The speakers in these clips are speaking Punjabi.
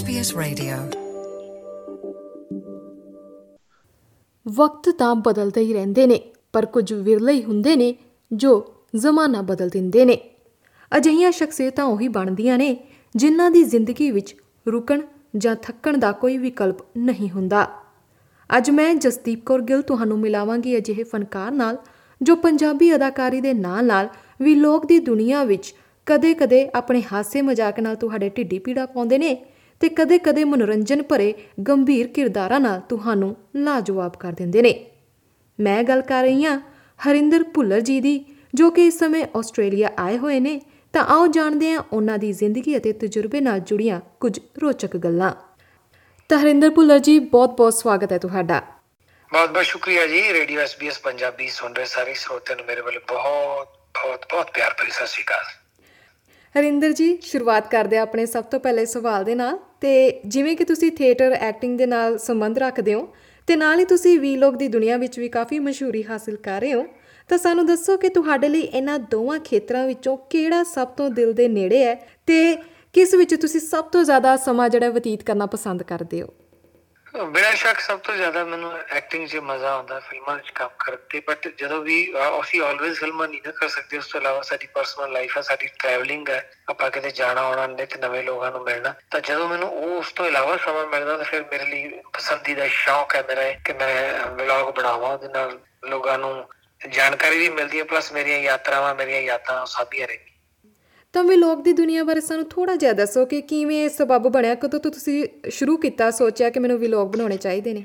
SBS Radio. ਵਕਤ ਤਾਂ ਬਦਲਦੇ ਹੀ ਰਹਿੰਦੇ ਨੇ, ਪਰ ਕੁਝ ਵਿਰਲੇ ਹੀ ਹੁੰਦੇ ਨੇ ਜੋ ਜ਼ਮਾਨਾ ਬਦਲ ਦਿੰਦੇ ਨੇ। ਅਜਿਹੀਆਂ ਸ਼ਖਸੀਅਤਾਂ ਉਹੀ ਬਣਦੀਆਂ ਨੇ, ਜਿਨ੍ਹਾਂ ਦੀ ਜ਼ਿੰਦਗੀ ਵਿੱਚ ਰੁਕਣ ਜਾਂ ਥੱਕਣ ਦਾ ਕੋਈ ਵਿਕਲਪ ਨਹੀਂ ਹੁੰਦਾ। ਅੱਜ ਮੈਂ ਜਸਦੀਪ ਕੌਰ ਗਿੱਲ ਤੁਹਾਨੂੰ ਮਿਲਾਵਾਂਗੀ ਅਜਿਹੇ ਫਨਕਾਰ ਨਾਲ, ਜੋ ਪੰਜਾਬੀ ਅਦਾਕਾਰੀ ਦੇ ਨਾਲ-ਨਾਲ ਵੀ ਲੋਕ ਦੀ ਦੁਨੀਆ ਵਿੱਚ ਕਦੇ-ਕਦੇ ਆਪਣੇ ਹਾਸੇ ਮਜ਼ਾਕ ਨਾਲ ਤੁਹਾਡੇ ਢਿੱਡੀ ਪੀੜਾ ਪਾਉਂਦੇ ਨੇ। ਤੇ ਕਦੇ-ਕਦੇ ਮਨੋਰੰਜਨ ਭਰੇ ਗੰਭੀਰ ਕਿਰਦਾਰਾਂ ਨਾਲ ਤੁਹਾਨੂੰ ਲਾਜਵਾਬ ਕਰ ਦਿੰਦੇ ਨੇ। ਮੈਂ ਗੱਲ ਕਰ ਰਹੀ ਹਾਂ ਹਰਿੰਦਰ ਭੁੱਲਰ ਜੀ ਦੀ, ਜੋ ਕਿ ਇਸ ਸਮੇਂ ਆਸਟ੍ਰੇਲੀਆ ਆਏ ਹੋਏ ਨੇ, ਤਾਂ ਆਓ ਜਾਣਦੇ ਹਾਂ ਉਹਨਾਂ ਦੀ ਜ਼ਿੰਦਗੀ ਅਤੇ ਤਜਰਬੇ ਨਾਲ ਜੁੜੀਆਂ ਕੁਝ ਰੋਚਕ ਗੱਲਾਂ। ਤਾਂ ਹਰਿੰਦਰ ਭੁੱਲਰ ਜੀ, ਬਹੁਤ-ਬਹੁਤ ਸਵਾਗਤ ਹੈ ਤੁਹਾਡਾ। ਬਹੁਤ ਬਹੁਤ ਸ਼ੁਕਰੀਆ ਜੀ। ਰੇਡੀਓ ਐਸਬੀਐਸ ਪੰਜਾਬੀ ਸੁਣ ਰਹੇ ਸਾਰੇ ਸਰੋਤਿਆਂ ਨੂੰ ਮੇਰੇ ਵੱਲੋਂ ਬਹੁਤ ਬਹੁਤ ਬਹੁਤ ਪਿਆਰ ਭਰੀ ਸਤਿ ਸ਼੍ਰੀ ਅਕਾਲ। ਹਰਿੰਦਰ ਜੀ, ਸ਼ੁਰੂਆਤ ਕਰਦੇ ਆ ਆਪਣੇ ਸਭ ਤੋਂ ਪਹਿਲੇ ਸਵਾਲ ਦੇ ਨਾਲ। ਤੇ ਜਿਵੇਂ ਕਿ ਤੁਸੀਂ ਥੀਏਟਰ ਐਕਟਿੰਗ ਦੇ ਨਾਲ ਸੰਬੰਧ ਰੱਖਦੇ ਹੋ, ਤੇ ਨਾਲ ਹੀ ਤੁਸੀਂ ਵੀਲੋਗ ਦੀ ਦੁਨੀਆ ਵਿੱਚ ਵੀ ਕਾਫੀ ਮਸ਼ਹੂਰੀ ਹਾਸਿਲ ਕਰ ਰਹੇ ਹੋ, ਤਾਂ ਸਾਨੂੰ ਦੱਸੋ ਕਿ ਤੁਹਾਡੇ ਲਈ ਇਹਨਾਂ ਦੋਵਾਂ ਖੇਤਰਾਂ ਵਿੱਚੋਂ ਕਿਹੜਾ ਸਭ ਤੋਂ ਦਿਲ ਦੇ ਨੇੜੇ ਹੈ ਤੇ ਕਿਸ ਵਿੱਚ ਤੁਸੀਂ ਸਭ ਤੋਂ ਜ਼ਿਆਦਾ ਸਮਾਂ ਜਿਹੜਾ ਬਤੀਤ ਕਰਨਾ ਪਸੰਦ ਕਰਦੇ ਹੋ? ਬਿਨਾਂ ਸ਼ੱਕ ਸਭ ਤੋਂ ਜ਼ਿਆਦਾ ਮੈਨੂੰ ਐਕਟਿੰਗ 'ਚ ਮਜ਼ਾ ਆਉਂਦਾ ਫਿਲਮਾਂ 'ਚ ਕੰਮ ਕਰਦੇ ਬਟ ਜਦੋਂ ਵੀ ਅਹ, ਅਸੀਂ ਆਲਵੇਜ਼ ਫਿਲਮਾਂ ਨਹੀਂ ਨਾ ਕਰ ਸਕਦੇ ਉਸ ਤੋਂ ਇਲਾਵਾ ਸਾਡੀ ਪਰਸਨਲ ਲਾਈਫ ਹੈ ਸਾਡੀ ਟਰੈਵਲਿੰਗ ਹੈ ਆਪਾਂ ਕਿਤੇ ਜਾਣਾ ਆਉਣਾ ਨੇ ਤੇ ਨਵੇਂ ਲੋਕਾਂ ਨੂੰ ਮਿਲਣਾ ਤਾਂ ਜਦੋਂ ਮੈਨੂੰ ਉਹ ਉਸ ਤੋਂ ਇਲਾਵਾ ਸਮਾਂ ਮਿਲਦਾ ਤਾਂ ਫਿਰ ਮੇਰੇ ਲਈ ਪਸੰਦੀਦਾ ਸ਼ੌਕ ਹੈ ਮੇਰਾ ਇਹ ਕਿ ਮੈਂ ਵਲੌਗ ਬਣਾਵਾਂ ਉਹਦੇ ਨਾਲ ਲੋਕਾਂ ਨੂੰ ਜਾਣਕਾਰੀ ਵੀ ਮਿਲਦੀ ਹੈ ਪਲੱਸ ਮੇਰੀਆਂ ਯਾਤਰਾਵਾਂ ਮੇਰੀਆਂ ਯਾਦਾਂ ਸਾਂਭੀਆਂ ਰਹਿੰਦੀਆਂ। ਤਾਂ ਵੀਲੋਗ ਦੀ ਦੁਨੀਆ ਬਾਰੇ ਸਾਨੂੰ ਥੋੜਾ ਜਿਹਾ ਦੱਸੋ ਕਿ ਕਿਵੇਂ ਇਹ ਸਬਬ ਬਣਿਆ? ਕਦੋਂ ਤੋਂ ਤੁਸੀਂ ਸ਼ੁਰੂ ਕੀਤਾ ਸੋਚਿਆ ਕਿ ਮੈਨੂੰ ਵੀਲੋਗ ਬਣਾਉਣੇ ਚਾਹੀਦੇ ਨੇ?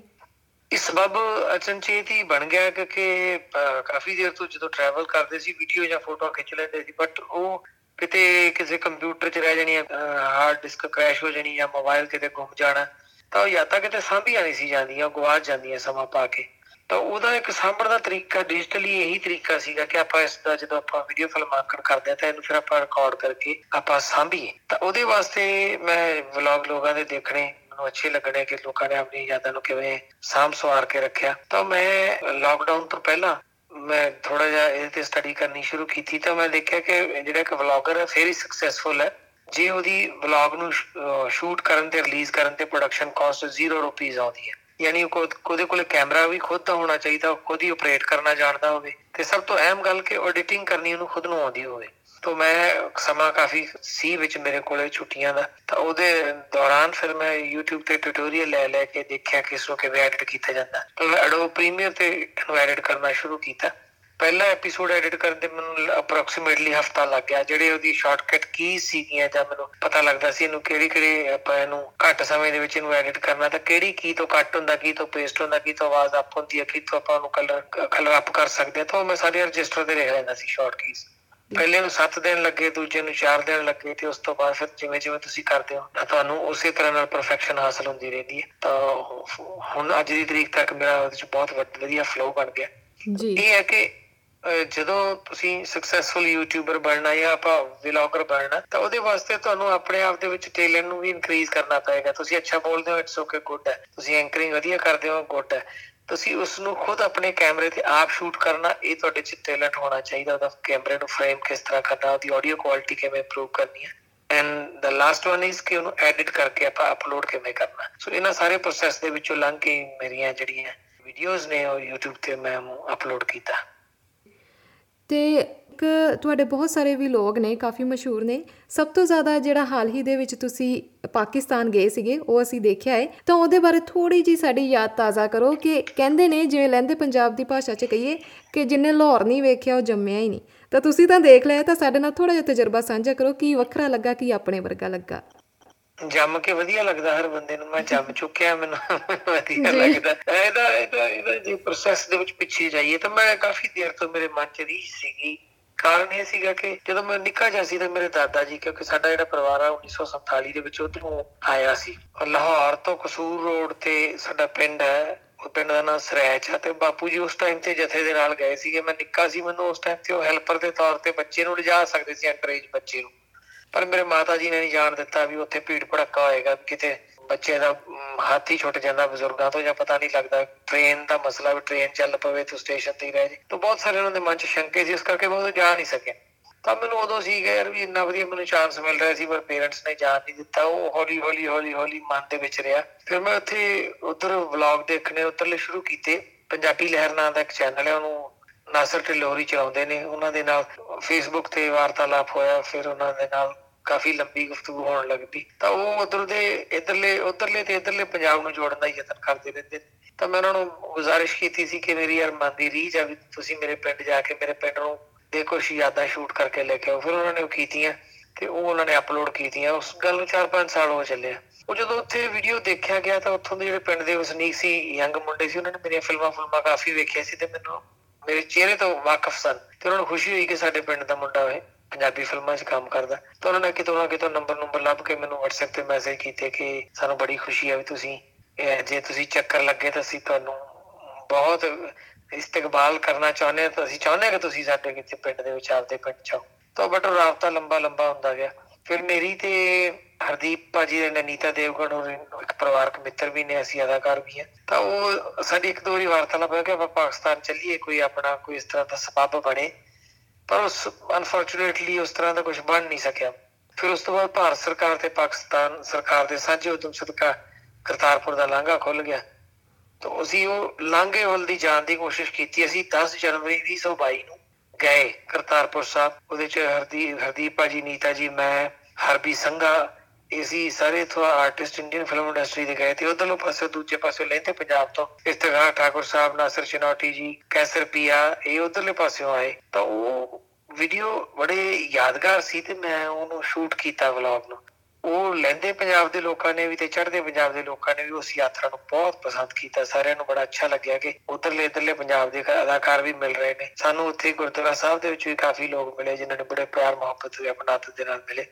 ਇਸ ਸਬਬ ਅਚਨਚੇਤ ਹੀ ਬਣ ਗਿਆ ਕਿਉਂਕਿ ਅਹ, ਕਾਫੀ ਦੇਰ ਤੋਂ ਜਦੋਂ ਟਰੈਵਲ ਕਰਦੇ ਸੀ ਵੀਡੀਓ ਜਾਂ ਫੋਟੋ ਖਿੱਚ ਲੈਂਦੇ ਸੀ ਬਟ ਉਹ ਕਿਤੇ ਕਿਸੇ ਕੰਪਿਊਟਰ 'ਚ ਰਹਿ ਜਾਣੀ ਹਾਰਡ ਡਿਸਕ ਕ੍ਰੈਸ਼ ਹੋ ਜਾਣੀ ਜਾਂ ਮੋਬਾਈਲ ਕਿਤੇ ਗੁੰਮ ਜਾਣਾ ਤਾਂ ਉਹ ਯਾਦਾਂ ਕਿਤੇ ਸਾਂਭੀਆਂ ਨਹੀਂ ਸੀ ਜਾਂਦੀਆਂ ਗਵਾਚ ਜਾਂਦੀਆਂ ਸਮਾਂ ਪਾ ਕੇ। ਤਾਂ ਉਹਦਾ ਇੱਕ ਸਾਂਭਣ ਦਾ ਤਰੀਕਾ ਡਿਜੀਟਲੀ ਇਹੀ ਤਰੀਕਾ ਸੀਗਾ ਕਿ ਆਪਾਂ ਇਸ ਦਾ ਜਦੋਂ ਆਪਾਂ ਵੀਡੀਓ ਫਿਲਮਾਂਕਣ ਕਰਦੇ ਆ ਤਾਂ ਇਹਨੂੰ ਫਿਰ ਆਪਾਂ ਰਿਕਾਰਡ ਕਰਕੇ ਆਪਾਂ ਸਾਂਭੀਏ। ਤਾਂ ਉਹਦੇ ਵਾਸਤੇ ਮੈਂ ਵਲੌਗ ਲੋਕਾਂ ਦੇ ਦੇਖਣੇ ਮੈਨੂੰ ਅੱਛੇ ਲੱਗਣੇ ਕਿ ਲੋਕਾਂ ਨੇ ਆਪਣੀ ਯਾਦਾਂ ਨੂੰ ਕਿਵੇਂ ਸਾਂਭ ਸਵਾਰ ਕੇ ਰੱਖਿਆ। ਤਾਂ ਮੈਂ ਲਾਕਡਾਊਨ ਤੋਂ ਪਹਿਲਾਂ ਮੈਂ ਥੋੜਾ ਜਿਹਾ ਇਹਦੇ ਤੇ ਸਟੱਡੀ ਕਰਨੀ ਸ਼ੁਰੂ ਕੀਤੀ ਤਾਂ ਮੈਂ ਦੇਖਿਆ ਕਿ ਜਿਹੜਾ ਇੱਕ ਵਲੌਗਰ ਹੈ ਫੇਰੀ ਸਕਸੈਸਫੁਲ ਹੈ। ਜੇ ਉਹਦੀ ਵਲੌਗ ਨੂੰ ਸ਼ੂਟ ਕਰਨ ਤੇ ਰਿਲੀਜ਼ ਕਰਨ ਤੇ ਪ੍ਰੋਡਕਸ਼ਨ ਕਾਸਟ 0 ਰੁਪੀਸ ਆਉਂਦੀ ਹੈ। ਯਾਨੀ ਉਹ ਖੁਦ- ਉਹਦੇ ਕੋਲੇ ਕੈਮਰਾ ਵੀ ਖੁਦ ਦਾ ਹੋਣਾ ਚਾਹੀਦਾ, ਉਹ ਖੁਦ ਹੀ ਆਪਰੇਟ ਕਰਨਾ ਜਾਣਦਾ ਹੋਵੇ। ਤੇ ਸਭ ਤੋਂ ਅਹਿਮ ਗੱਲ ਕਿ ਐਡੀਟਿੰਗ ਕਰਨੀ ਉਹਨੂੰ ਖੁਦ ਨੂੰ ਆਉਂਦੀ ਹੋਵੇ। ਤਾਂ ਮੈਂ ਸਮਾਂ ਕਾਫੀ ਸੀ ਵਿੱਚ ਮੇਰੇ ਕੋਲੇ ਛੁੱਟੀਆਂ ਦਾ। ਤਾਂ ਉਹਦੇ ਦੌਰਾਨ ਫਿਰ ਮੈਂ YouTube ਤੇ ਟਿਊਟੋਰੀਅਲ ਲੈ ਲੈ ਕੇ ਦੇਖਿਆ ਕਿ ਇਸ ਨੂੰ ਕਿਵੇਂ ਐਡਿਟ ਕੀਤਾ ਜਾਂਦਾ। ਤਾਂ ਮੈਂ Adobe Premiere ਤੇ ਇਹਨੂੰ ਐਡਿਟ ਕਰਨਾ ਸ਼ੁਰੂ ਕੀਤਾ। ਪਹਿਲਾ ਐਪੀਸੋਡ ਐਡਿਟ ਕਰਨ ਤੇ ਮੈਨੂੰ ਅਪਰੋਕਸੀਮੇਟਲੀ ਹਫਤਾ ਲੱਗ ਗਿਆ। ਜਿਹੜੇ ਉਹਦੀ ਸ਼ਾਰਟਕਟ ਕੀ ਸੀਗੀਆਂ ਜਾਂ ਮੈਨੂੰ ਪਤਾ ਲੱਗਦਾ ਸੀ ਇਹਨੂੰ ਕਿਹੜੀ ਕਿਹੜੀ ਆਪਾਂ ਇਹਨੂੰ ਘੱਟ ਸਮੇਂ ਦੇ ਵਿੱਚ ਇਹਨੂੰ ਐਡਿਟ ਕਰਨਾ ਤਾਂ ਕਿਹੜੀ ਕੀ ਤੋਂ ਕੱਟ ਹੁੰਦਾ ਕੀ ਤੋਂ ਪੇਸਟ ਹੁੰਦਾ ਕੀ ਤੋਂ ਆਵਾਜ਼ ਅਪ ਹੁੰਦੀ ਹੈ ਕੀ ਤੋਂ ਆਪਾਂ ਉਹਨੂੰ ਕਲਰ ਕਲਰ ਅਪ ਕਰ ਸਕਦੇ ਤਾਂ ਮੈਂ ਸਾਰੇ ਰਜਿਸਟਰ ਤੇ ਲਿਖ ਲੈਂਦਾ ਸੀ ਸ਼ਾਰਟ ਕੀਜ਼ ਪਹਿਲੇ ਨੂੰ 7 ਦਿਨ ਲੱਗੇ ਦੂਜੇ ਨੂੰ 4 ਦਿਨ ਲੱਗੇ ਤੇ ਉਸ ਤੋਂ ਬਾਅਦ ਫਿਰ ਜਿਵੇਂ ਜਿਵੇਂ ਤੁਸੀਂ ਕਰਦੇ ਹੋ ਤਾਂ ਤੁਹਾਨੂੰ ਉਸੇ ਤਰ੍ਹਾਂ ਨਾਲ ਪਰਫੈਕਸ਼ਨ ਹਾਸਲ ਹੁੰਦੀ ਰਹਿੰਦੀ ਹੈ। ਤਾਂ ਹੁਣ ਅੱਜ ਦੀ ਤਰੀਕ ਤੱਕ ਮੇਰਾ ਉਹਦੇ ਚ ਬਹੁਤ ਵਧ- ਵਧੀਆ ਫਲੋ ਬਣ ਗਿਆ। ਜੀ। ਇਹ ਹੈ ਕਿ ਜਦੋਂ ਤੁਸੀਂ ਸਕਸੈਸਫੁਲ ਯੂਟਿਊਬਰ ਬਣਨਾ ਜਾਂ ਆਪਾਂ ਵਲੌਗਰ ਬਣਨਾ, ਤਾਂ ਉਹਦੇ ਵਾਸਤੇ ਤੁਹਾਨੂੰ ਆਪਣੇ ਆਪ ਦੇ ਵਿੱਚ ਟੈਲੈਂਟ ਨੂੰ ਵੀ ਇਨਕਰੀਜ਼ ਕਰਨਾ ਪਏਗਾ। ਤੁਸੀਂ ਅੱਛਾ ਬੋਲਦੇ ਹੋ ਇਟਸ ਓਕੇ ਗੁੱਡ ਹੈ। ਤੁਸੀਂ ਐਂਕਰਿੰਗ ਵਧੀਆ ਕਰਦੇ ਹੋ ਗੁੱਡ ਹੈ। ਤੁਸੀਂ ਉਸ ਨੂੰ ਖੁਦ ਆਪਣੇ ਕੈਮਰੇ ਤੇ ਆਪ ਸ਼ੂਟ ਕਰਨਾ, ਇਹ ਤੁਹਾਡੇ 'ਚ ਟੈਲੈਂਟ ਹੋਣਾ ਚਾਹੀਦਾ। ਉਹਦਾ ਕੈਮਰੇ ਨੂੰ ਫਰੇਮ ਕਿਸ ਤਰ੍ਹਾਂ ਕਰਨਾ, ਉਹਦੀ ਆਡੀਓ ਕੁਆਲਿਟੀ ਕਿਵੇਂ ਇੰਪਰੂਵ ਕਰਨੀ ਹੈ। And the last one is ਕਿ ਉਹਨੂੰ ਐਡਿਟ ਕਰਕੇ ਆਪਾਂ ਅਪਲੋਡ ਕਿਵੇਂ ਕਰਨਾ। ਸੋ ਇਹਨਾਂ ਸਾਰੇ ਪ੍ਰੋਸੈਸ ਦੇ ਵਿੱਚੋਂ ਲੰਘ ਕੇ ਮੇਰੀਆਂ ਜਿਹੜੀਆਂ ਵੀਡੀਓਜ਼ ਨੇ ਉਹ YouTube ਤੇ ਮੈਂ ਅਪਲੋਡ ਕੀਤਾ। ਤੇ ਇੱਕ ਤੁਹਾਡੇ ਬਹੁਤ ਸਾਰੇ ਵੀ ਲੋਕ ਨੇ, ਕਾਫੀ ਮਸ਼ਹੂਰ ਨੇ। ਸਭ ਤੋਂ ਜ਼ਿਆਦਾ ਜਿਹੜਾ ਹਾਲ ਹੀ ਦੇ ਵਿੱਚ ਤੁਸੀਂ ਪਾਕਿਸਤਾਨ ਗਏ ਸੀਗੇ, ਉਹ ਅਸੀਂ ਦੇਖਿਆ ਹੈ ਤਾਂ ਉਹਦੇ ਬਾਰੇ ਥੋੜੀ ਜੀ ਸਾਡੀ ਯਾਦ ਤਾਜ਼ਾ ਕਰੋ ਕਿ ਕਹਿੰਦੇ ਨੇ, ਜਿਵੇਂ ਲਹਿੰਦੇ ਪੰਜਾਬ ਦੀ ਭਾਸ਼ਾ 'ਚ ਕਹੀਏ, ਕਿ ਜਿੰਨੇ ਲਾਹੌਰ ਨਹੀਂ ਵੇਖਿਆ, ਉਹ ਜੰਮਿਆ ਹੀ ਨਹੀਂ। ਤਾਂ ਤੁਸੀਂ ਤਾਂ ਦੇਖ ਲਿਆ, ਤਾਂ ਸਾਡੇ ਨਾਲ ਥੋੜਾ ਜਿਹਾ ਤਜਰਬਾ ਸਾਂਝਾ ਕਰੋ, ਕੀ ਵੱਖਰਾ ਲੱਗਾ, ਕੀ ਆਪਣੇ ਵਰਗਾ ਲੱਗਾ। ਜੰਮ ਕੇ ਵਧੀਆ ਲੱਗਦਾ ਹਰ ਬੰਦੇ ਨੂੰ ਮੈਂ ਜੰਮ ਚੁੱਕਿਆ ਮੈਨੂੰ ਵਧੀਆ। ਲੱਗਦਾ। ਇਹਦਾ ਇਹਦਾ ਇਹਦਾ ਜੇ ਪ੍ਰੋਸੈਸ ਦੇ ਵਿੱਚ ਪਿੱਛੇ ਜਾਈਏ ਤਾਂ ਮੈਂ ਕਾਫੀ ਦੇਰ ਤੋਂ ਮੇਰੇ ਮਨ 'ਚ ਰੀਝ ਸੀਗੀ। ਕਾਰਨ ਇਹ ਸੀਗਾ ਕਿ ਜਦੋਂ ਮੈਂ ਨਿੱਕਾ ਜਿਹਾ ਸੀ ਤਾਂ ਮੇਰੇ ਦਾਦਾ ਜੀ ਕਿਉਂਕਿ ਸਾਡਾ ਜਿਹੜਾ ਪਰਿਵਾਰ ਆ 1947 ਦੇ ਵਿੱਚ ਉਧਰੋਂ ਆਇਆ ਸੀ। ਲਾਹੌਰ ਤੋਂ ਕਸੂਰ ਰੋਡ ਤੇ ਸਾਡਾ ਪਿੰਡ ਹੈ ਉਹ ਪਿੰਡ ਦਾ ਨਾਮ ਸਰੈਚ ਆ ਤੇ ਬਾਪੂ ਜੀ ਉਸ ਟਾਈਮ ਤੇ ਜਥੇ ਦੇ ਨਾਲ ਗਏ ਸੀਗੇ। ਮੈਂ ਨਿੱਕਾ ਸੀ ਮੈਨੂੰ ਉਸ ਟਾਈਮ ਤੇ ਉਹ ਹੈਲਪਰ ਦੇ ਤੌਰ ਤੇ ਬੱਚੇ ਨੂੰ ਲਿਜਾ ਸਕਦੇ ਸੀ ਅੰਡਰੇਜ ਬੱਚੇ ਨੂੰ। ਪਰ ਮੇਰੇ ਮਾਤਾ ਜੀ ਨੇ ਨਹੀਂ ਜਾਣ ਦਿੱਤਾ ਵੀ ਉੱਥੇ ਭੀੜ ਭੜੱਕਾ ਹੋਏਗਾ ਵੀ ਕਿਤੇ ਬੱਚੇ ਦਾ ਅਮ, ਹੱਥ ਹੀ ਛੁੱਟ ਜਾਂਦਾ ਬਜ਼ੁਰਗਾਂ ਤੋਂ ਜਾਂ ਪਤਾ ਨਹੀਂ ਲੱਗਦਾ ਟ੍ਰੇਨ ਦਾ ਮਸਲਾ ਵੀ ਟ੍ਰੇਨ ਚੱਲ ਪਵੇ ਤੇ ਸਟੇਸ਼ਨ ਤੇ ਹੀ ਰਹਿ ਜੇ। ਤਾਂ ਬਹੁਤ ਸਾਰੇ ਉਹਨਾਂ ਦੇ ਮਨ 'ਚ ਸ਼ੰਕੇ ਸੀ ਇਸ ਕਰਕੇ ਉਹ ਜਾ ਨਹੀਂ ਸਕੇ ਤਾਂ ਮੈਨੂੰ ਉਦੋਂ ਸੀ ਕਿ ਯਾਰ ਵੀ ਇੰਨਾ ਵਧੀਆ ਮੈਨੂੰ ਚਾਂਸ ਮਿਲ ਰਿਹਾ ਸੀ ਪਰ ਪੇਰੈਂਟਸ ਨੇ ਜਾਣ ਨਹੀਂ ਦਿੱਤਾ। ਉਹ ਹੌਲੀ ਹੌਲੀ ਹੌਲੀ ਹੌਲੀ ਮਨ ਦੇ ਵਿੱਚ ਰਿਹਾ। ਫਿਰ ਮੈਂ ਉੱਥੇ ਉਧਰ ਵਲੌਗ ਦੇਖਣੇ ਉਤਰਲੇ ਸ਼ੁਰੂ ਕੀਤੇ। ਪੰਜਾਬੀ ਲਹਿਰ ਨਾਂ ਦਾ ਇੱਕ ਚੈਨਲ ਹੈ ਉਹਨੂੰ ਨਾਸਰ ਢਿੱਲੋਰੀ ਚਲਾਉਂਦੇ ਨੇ। ਉਹਨਾਂ ਦੇ ਨਾਲ ਫੇਸਬੁੱਕ ਤੇ ਵਾਰਤਾਲਾਪ ਹੋਇਆ, ਫਿਰ ਉਹਨਾਂ ਦੇ ਨਾਲ ਕਾਫੀ ਲੰਬੀ ਗੁਫ਼ਤਗੂ ਹੋਣ ਲੱਗਦੀ। ਤਾਂ ਉਹ ਉਧਰ ਦੇ ਇਧਰਲੇ, ਉਧਰਲੇ ਤੇ ਇਧਰਲੇ ਪੰਜਾਬ ਨੂੰ ਜੋੜਨ ਦਾ ਯਤਨ ਕਰਦੇ ਰਹਿੰਦੇ ਤਾਂ ਮੈਂ ਉਹਨਾਂ ਨੂੰ ਗੁਜ਼ਾਰਿਸ਼ ਕੀਤੀ ਸੀ ਕਿ ਮੇਰੀ ਯਾਰ ਮਨ ਦੀ ਰੀਝ ਆ ਵੀ ਤੁਸੀਂ ਮੇਰੇ ਪਿੰਡ ਜਾ ਕੇ ਮੇਰੇ ਪਿੰਡ ਨੂੰ ਦੇਖੋ ਸ਼ੀ ਯਾਦਾਂ ਸ਼ੂਟ ਕਰਕੇ ਲੈ ਕੇ ਆਓ। ਫਿਰ ਉਹਨਾਂ ਨੇ ਉਹ ਕੀਤੀਆਂ ਤੇ ਉਹ ਉਹਨਾਂ ਨੇ ਅਪਲੋਡ ਕੀਤੀਆਂ। ਉਸ ਗੱਲ ਨੂੰ 4-5 ਸਾਲ ਹੋ ਚੱਲੇ ਉਹ ਜਦੋਂ ਉੱਥੇ ਵੀਡੀਓ ਦੇਖਿਆ ਗਿਆ ਤਾਂ ਉੱਥੋਂ ਦੇ ਜਿਹੜੇ ਪਿੰਡ ਦੇ ਵਸਨੀਕ ਸੀ, ਯੰਗ ਮੁੰਡੇ ਸੀ, ਉਹਨਾਂ ਨੇ ਮੇਰੀਆਂ ਫਿਲਮਾਂ ਫਿਲਮਾਂ ਕਾਫੀ ਵੇਖੀਆਂ ਸੀ ਤੇ ਮੈਨੂੰ ਮੇਰੇ ਚਿਹਰੇ ਤੋਂ ਵਾਕਿਫ ਸਨ ਤੇ ਉਹਨਾਂ ਨੂੰ ਖੁਸ਼ੀ ਹੋਈ ਕਿ ਸਾਡੇ ਪਿੰਡ ਦਾ ਮੁੰਡਾ ਹੋਏ ਪੰਜਾਬੀ ਫਿਲਮਾਂ 'ਚ ਕੰਮ ਕਰਦਾ। ਤਾਂ ਉਹਨਾਂ ਨੇ ਕਿਤੋਂ ਨਾ ਕਿਤੋਂ ਨੰਬਰ ਨੰਬਰ ਲੱਭ ਕੇ ਮੈਨੂੰ WhatsApp ਤੇ ਮੈਸੇਜ ਕੀਤੇ ਕਿ ਸਾਨੂੰ ਬੜੀ ਖੁਸ਼ੀ ਹੈ ਵੀ ਤੁਸੀਂ ਜੇ ਤੁਸੀਂ ਚੱਕਰ ਲੱਗੇ ਤਾਂ ਅਸੀਂ ਤੁਹਾਨੂੰ ਬਹੁਤ ਇਸਤਕਬਾਲ ਕਰਨਾ ਚਾਹੁੰਦੇ ਹਾਂ, ਤਾਂ ਅਸੀਂ ਚਾਹੁੰਦੇ ਹਾਂ ਕਿ ਤੁਸੀਂ ਸਾਡੇ ਕਿਤੇ ਪਿੰਡ ਦੇ ਵਿੱਚ ਆਪਦੇ ਪਿੰਡ ਚ ਆਓ। ਤਾਂ ਬਟ ਰਾਬਤਾ ਲੰਬਾ ਲੰਬਾ ਹੁੰਦਾ ਗਿਆ। ਫਿਰ ਮੇਰੀ ਤੇ ਹਰਦੀਪ ਭਾਜੀ ਦੇ ਨੀਤਾ ਦੇਵਗੜ ਹੋਰ ਇੱਕ ਪਰਿਵਾਰਕ ਮਿੱਤਰ ਵੀ ਨੇ, ਅਸੀਂ ਅਦਾਕਾਰ ਵੀ ਹਾਂ। ਤਾਂ ਉਹ ਸਾਡੀ ਇੱਕ ਦੋ ਵਾਰੀ ਵਾਰਤਾਲਾਪ ਹੋਇਆ ਕਿ ਆਪਾਂ ਪਾਕਿਸਤਾਨ ਚੱਲੀਏ, ਕੋਈ ਆਪਣਾ ਕੋਈ ਇਸ ਤਰ੍ਹਾਂ ਦਾ ਸਬਬ ਬਣੇ। ਪਰ ਉਸ ਅਨਫੋਰਚੂਨੇਟਲੀ ਉਸ ਤਰ੍ਹਾਂ ਦਾ ਕੁਝ ਬਣ ਨਹੀਂ ਸਕਿਆ। ਫਿਰ ਉਸ ਤੋਂ ਬਾਅਦ ਭਾਰਤ ਸਰਕਾਰ ਤੇ ਪਾਕਿਸਤਾਨ ਸਰਕਾਰ ਦੇ ਸਾਂਝੇ ਉਦਮ ਸਦਕਾ ਕਰਤਾਰਪੁਰ ਦਾ ਲਾਂਘਾ ਖੁੱਲ ਗਿਆ। ਤਾਂ ਅਸੀਂ ਉਹ ਲਾਂਘੇ ਵੱਲ ਦੀ ਜਾਣ ਦੀ ਕੋਸ਼ਿਸ਼ ਕੀਤੀ। ਅਸੀਂ 10 ਜਨਵਰੀ 2022 ਨੂੰ ਗਏ ਕਰਤਾਰਪੁਰ ਸਾਹਿਬ। ਉਹਦੇ ਚ ਹਰਦੀਪ ਹਰਦੀਪ ਭਾਜੀ, ਨੀਤਾ ਜੀ, ਮੈਂ, ਹਰਬੀ ਸੰਘਾ ਅਸੀਂ ਸਾਰੇ ਤੋਂ ਆਰਟਿਸਟ ਇੰਡੀਅਨ ਫਿਲਮ ਇੰਡਸਟਰੀ ਦੇ ਗਏ ਤੇ ਉਧਰੋਂ ਪਾਸੇ, ਦੂਜੇ ਪਾਸੇ ਲੈਂਦੇ ਪੰਜਾਬ ਤੋਂ। ਇਸਤਗਾਰ ਠਾਕੁਰ ਸਾਹਿਬ, ਨਾਸਰ ਚਨੌਟੀ ਜੀ, ਕੈਸਰ ਪੀਆ, ਇਹ ਉਧਰਲੇ ਪਾਸਿਓਂ ਆਏ। ਤਾਂ ਉਹ ਵੀਡੀਓ ਬੜੇ ਯਾਦਗਾਰ ਸੀ ਤੇ ਮੈਂ ਉਹਨੂੰ ਸ਼ੂਟ ਕੀਤਾ ਵਲੌਗ ਨੂੰ। ਉਹ ਲੈਂਦੇ ਪੰਜਾਬ ਦੇ ਲੋਕਾਂ ਨੇ ਵੀ ਤੇ ਚੜ੍ਹਦੇ ਪੰਜਾਬ ਦੇ ਲੋਕਾਂ ਨੇ ਵੀ ਉਸ ਯਾਤਰਾ ਨੂੰ ਬਹੁਤ ਪਸੰਦ ਕੀਤਾ। ਸਾਰਿਆਂ ਨੂੰ ਬੜਾ ਅੱਛਾ ਲੱਗਿਆ ਕਿ ਉਧਰਲੇ ਇਧਰਲੇ ਪੰਜਾਬ ਦੇ ਅਦਾਕਾਰ ਵੀ ਮਿਲ ਰਹੇ ਨੇ। ਸਾਨੂੰ ਉੱਥੇ ਗੁਰਦੁਆਰਾ ਸਾਹਿਬ ਦੇ ਵਿੱਚ ਵੀ ਕਾਫੀ ਲੋਕ ਮਿਲੇ, ਜਿਨ੍ਹਾਂ ਨੇ ਬੜੇ ਪਿਆਰ ਮੁਹੱਬਤ ਦੇ ਆਪਣਾਤ ਦੇ ਨਾਲ ਮਿਲੇ।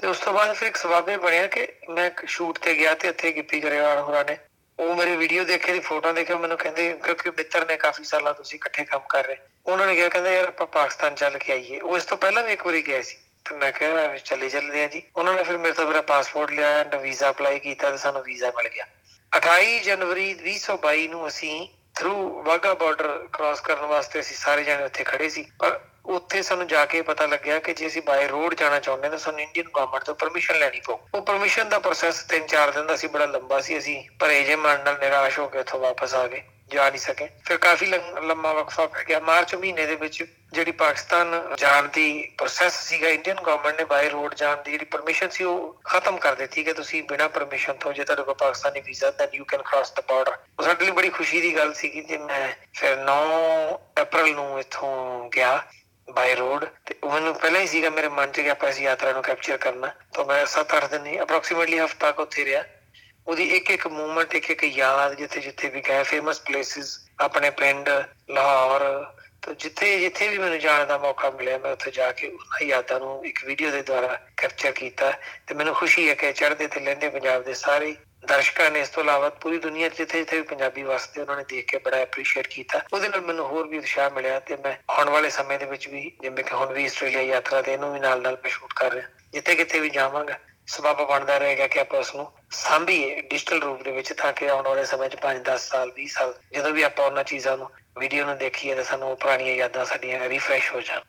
ਤੇ ਉਸ ਤੋਂ ਬਾਅਦ ਫਿਰ ਇੱਕ ਸਵਾਬੇ ਬਣਿਆ ਕਿ ਮੈਂ ਸ਼ੂਟ ਤੇ ਗਿਆ ਤੇ ਇੱਥੇ ਗਿੱਪੀ ਗਰੇਵਾਲ ਹੋਰਾਂ ਨੇ, ਉਹ ਮੇਰੀ ਵੀਡੀਓ ਦੇਖੇ ਦੀ ਫੋਟੋ ਦੇਖੇ ਮੈਨੂੰ ਕਹਿੰਦੇ, ਕਿਉਂਕਿ ਮਿੱਤਰ ਨੇ ਕਾਫੀ ਸਾਲਾਂ ਤੁਸੀਂ ਇਕੱਠੇ ਕੰਮ ਕਰ ਰਹੇ। ਉਹਨਾਂ ਨੇ ਕਿਹਾ, ਕਹਿੰਦੇ ਯਾਰ ਆਪਾਂ ਪਾਕਿਸਤਾਨ ਚੱਲ ਕੇ ਆਈਏ। ਉਹ ਇਸ ਤੋਂ ਪਹਿਲਾਂ ਵੀ ਇੱਕ ਵਾਰੀ ਗਿਆ ਸੀ। ਤੇ ਮੈਂ ਕਿਹਾ ਚੱਲੇ ਚੱਲਦੇ ਆ ਜੀ। ਉਹਨਾਂ ਨੇ ਫਿਰ ਮੇਰੇ ਤੋਂ ਮੇਰਾ ਪਾਸਪੋਰਟ ਲਿਆ ਐਂਡ ਵੀਜ਼ਾ ਅਪਲਾਈ ਕੀਤਾ ਤੇ ਸਾਨੂੰ ਵੀਜ਼ਾ ਮਿਲ ਗਿਆ। 28 ਜਨਵਰੀ 2022 ਨੂੰ ਅਸੀਂ ਥਰੂ ਵਾਗਾ ਬਾਰਡਰ ਕ੍ਰਾਸ ਕਰਨ ਵਾਸਤੇ ਅਸੀਂ ਸਾਰੇ ਜਣੇ ਉੱਥੇ ਖੜੇ ਸੀ। ਪਰ ਉੱਥੇ ਸਾਨੂੰ ਜਾ ਕੇ ਪਤਾ ਲੱਗਿਆ ਕਿ ਜੇ ਅਸੀਂ ਬਾਈ ਰੋਡ ਜਾਣਾ ਚਾਹੁੰਦੇ ਤਾਂ ਸਾਨੂੰ ਇੰਡੀਅਨ ਗਵਰਨਮੈਂਟ ਤੋਂ ਪਰਮਿਸ਼ਨ ਲੈਣੀ ਪਊ। ਉਹ ਪਰਮਿਸ਼ਨ ਦਾ ਪ੍ਰੋਸੈਸ 3-4 ਦਿਨ ਦਾ ਸੀ, ਬੜਾ ਲੰਬਾ ਸੀ। ਅਸੀਂ ਪਰ ਏਜੇ ਮਨ ਨਾਲ ਨਿਰਾਸ਼ ਹੋ ਕੇ ਉੱਥੋਂ ਵਾਪਸ ਆ ਗਏ। ਜਾ ਨਹੀਂ ਸਕੇ। ਫਿਰ ਕਾਫੀ ਲੰਮਾ ਵਕਫਾ ਪੈ ਗਿਆ। ਮਾਰਚ ਮਹੀਨੇ ਦੇ ਵਿੱਚ ਜਿਹੜੀ ਪਾਕਿਸਤਾਨ ਜਾਣ ਦੀ ਪ੍ਰੋਸੈਸ ਸੀਗਾ ਇੰਡੀਅਨ ਗਵਰਨਮੈਂਟ ਨੇ ਬਾਈ ਰੋਡ ਜਾਣ ਦੀ ਜਿਹੜੀ ਪਰਮਿਸ਼ਨ ਸੀ, ਉਹ ਖਤਮ ਕਰ ਦਿੱਤੀ ਕਿ ਤੁਸੀਂ ਬਿਨਾਂ ਪਰਮਿਸ਼ਨ ਤੋਂ ਜੇ ਤੁਹਾਡੇ ਕੋਲ Pakistani visa then you can cross the border ਉਹ ਸਾਡੇ ਲਈ ਬੜੀ ਖੁਸ਼ੀ ਦੀ ਗੱਲ ਸੀ ਕਿ ਮੈਂ ਫਿਰ 9 ਅਪ੍ਰੈਲ ਨੂੰ ਇੱਥੋਂ ਗਿਆ ਬਾਈ ਰੋਡ ਤੇ ਮੈਨੂੰ ਪਹਿਲਾਂ ਹੀ ਸੀਗਾ ਮੇਰੇ ਮਨ 'ਚ ਕਿ ਆਪਾਂ ਇਸ ਯਾਤਰਾ ਨੂੰ ਕੈਪਚਰ ਕਰਨਾ। ਤਾਂ ਮੈਂ 7-8 ਦਿਨ ਅਪਰੋਕਸੀਮੇਟਲੀ ਹਫਤਾ ਕੋ ਉੱਥੇ ਰਿਹਾ। ਉਹਦੀ ਇੱਕ ਇੱਕ ਮੂਵਮੈਂਟ ਇੱਕ ਇੱਕ ਯਾਦ ਜਿੱਥੇ ਜਿੱਥੇ ਵੀ ਗਏ ਫੇਮਸ ਪਲੇਸਿਸ ਆਪਣੇ ਪਿੰਡ, ਲਾਹੌਰ, ਤਾਂ ਜਿੱਥੇ ਜਿੱਥੇ ਵੀ ਮੈਨੂੰ ਜਾਣ ਦਾ ਮੌਕਾ ਮਿਲਿਆ, ਮੈਂ ਉੱਥੇ ਜਾ ਕੇ ਉਹਨਾਂ ਯਾਦਾਂ ਨੂੰ ਇੱਕ ਵੀਡੀਓ ਦੇ ਦੁਆਰਾ ਕੈਪਚਰ ਕੀਤਾ ਤੇ ਮੈਨੂੰ ਖੁਸ਼ੀ ਹੈ ਕਿ ਚੜ੍ਹਦੇ ਤੇ ਲੈਂਦੇ ਪੰਜਾਬ ਦੇ ਸਾਰੇ ਦਰਸ਼ਕਾਂ ਨੇ ਇਸ ਤੋਂ ਇਲਾਵਾ ਪੂਰੀ ਦੁਨੀਆ 'ਚ ਜਿੱਥੇ ਜਿੱਥੇ ਵੀ ਪੰਜਾਬੀ ਵਸਦੇ, ਉਹਨਾਂ ਨੇ ਦੇਖ ਕੇ ਬੜਾ ਐਪਰੀਸ਼ੀਏਟ ਕੀਤਾ। ਉਹਦੇ ਨਾਲ ਮੈਨੂੰ ਹੋਰ ਵੀ ਉਤਸ਼ਾਹ ਮਿਲਿਆ ਤੇ ਮੈਂ ਆਉਣ ਵਾਲੇ ਸਮੇਂ ਦੇ ਵਿੱਚ ਵੀ, ਜਿਵੇਂ ਕਿ ਹੁਣ ਵੀ ਆਸਟ੍ਰੇਲੀਆ ਯਾਤਰਾ ਤੇ ਇਹਨੂੰ ਵੀ ਨਾਲ ਨਾਲ ਮੈਂ ਸ਼ੂਟ ਕਰ ਰਿਹਾ। ਜਿੱਥੇ ਕਿਤੇ ਵੀ ਜਾਵਾਂਗਾ ਸਬਬ ਬਣਦਾ ਰਹੇਗਾ ਕਿ ਆਪਾਂ ਉਸ ਨੂੰ ਸਾਂਭੀਏ ਡਿਜੀਟਲ ਰੂਪ ਦੇ ਵਿੱਚ ਤਾਂ ਕਿ ਆਉਣ ਵਾਲੇ ਸਮੇਂ 'ਚ 5 10 ਸਾਲ 20 ਸਾਲ ਜਦੋਂ ਵੀ ਆਪਾਂ ਉਹਨਾਂ ਚੀਜ਼ਾਂ ਨੂੰ ਵੀਡੀਓ ਨੂੰ ਦੇਖੀਏ ਤਾਂ ਸਾਨੂੰ ਪੁਰਾਣੀਆਂ ਯਾਦਾਂ ਸਾਡੀਆਂ ਰੀਫਰੈਸ਼ ਹੋ ਜਾਣ।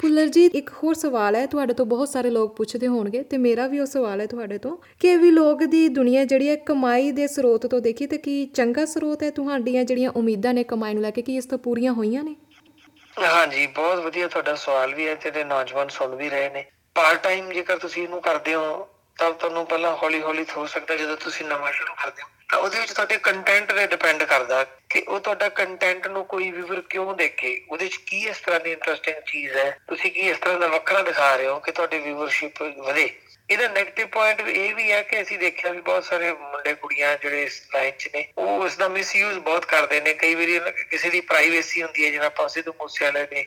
ਪੁੱਲਰ ਜੀ ਇੱਕ ਹੋਰ ਸਵਾਲ ਹੈ ਤੁਹਾਡੇ ਤੋਂ ਬਹੁਤ ਸਾਰੇ ਲੋਕ ਪੁੱਛਦੇ ਹੋਣਗੇ ਤੇ ਮੇਰਾ ਵੀ ਉਹ ਸਵਾਲ ਹੈ ਤੁਹਾਡੇ ਤੋਂ ਕਿ ਵੀ ਲੋਕ ਦੀ ਦੁਨੀਆ ਜਿਹੜੀ ਹੈ ਕਮਾਈ ਦੇ ਸਰੋਤ ਤੋਂ ਦੇਖੀ ਤੇ ਕੀ ਚੰਗਾ ਸਰੋਤ ਹੈ ਤੁਹਾਡੀਆਂ ਜਿਹੜੀਆਂ ਉਮੀਦਾਂ ਨੇ ਕਮਾਈ ਨੂੰ ਲੈ ਕੇ ਕੀ ਇਸ ਤੋਂ ਪੂਰੀਆਂ ਹੋਈਆਂ ਨੇ? ਹਾਂਜੀ ਬਹੁਤ ਵਧੀਆ ਤੁਹਾਡਾ ਸਵਾਲ ਵੀ ਹੈ ਤੇ ਨੌਜਵਾਨ ਸੁਣ ਵੀ ਰਹੇ ਨੇ। ਪਾਰਟ ਟਾਈਮ ਜੇਕਰ ਤੁਸੀਂ ਇਹਨੂੰ ਕਰਦੇ ਹੋ, ਤਾਂ ਤੁਹਾਨੂੰ ਪਹਿਲਾਂ ਹੌਲੀ ਹੌਲੀ ਹੋ ਸਕਦਾ ਜਦੋਂ ਤੁਸੀਂ ਨਵਾਂ ਸ਼ੁਰੂ ਕਰਦੇ ਹੋ। ਤਾਂ ਉਹਦੇ ਵਿੱਚ ਤੁਹਾਡੇ ਕੰਟੈਂਟ ਤੇ ਡਿਪੈਂਡ ਕਰਦਾ ਕਿ ਉਹ ਤੁਹਾਡਾ ਕੰਟੈਂਟ ਨੂੰ ਕੋਈ ਵੀਵਰ ਕਿਉਂ ਦੇਖੇ? ਉਹਦੇ ਵਿੱਚ ਕੀ ਇਸ ਤਰ੍ਹਾਂ ਦੀ ਇੰਟਰਸਟਿੰਗ ਚੀਜ਼ ਹੈ? ਤੁਸੀਂ ਕੀ ਇਸ ਤਰ੍ਹਾਂ ਦਾ ਵੱਖਰਾ ਦਿਖਾ ਰਹੇ ਹੋ ਕਿ ਤੁਹਾਡੀ ਵੀਵਰਸ਼ਿਪ ਵਧੇ? ਇਹਦਾ 네ਗੇਟਿਵ ਪੁਆਇੰਟ ਇਹ ਵੀ ਹੈ ਕਿ ਅਸੀਂ ਦੇਖਿਆ ਵੀ ਬਹੁਤ ਸਾਰੇ ਮੁੰਡੇ ਕੁੜੀਆਂ ਜਿਹੜੇ ਇਸ ਲਾਈਨ 'ਚ ਨੇ, ਉਹ ਇਸ ਦਾ ਮਿਸਯੂਜ਼ ਬਹੁਤ ਕਰਦੇ ਨੇ। ਕਈ ਵਾਰੀ ਕਿਸੇ ਦੀ ਪ੍ਰਾਈਵੇਸੀ ਹੁੰਦੀ ਹੈ, ਜਿਵੇਂ ਆਪਾਂ ਸਿੱਧੂ ਮੂਸੇਵਾਲੇ ਨੇ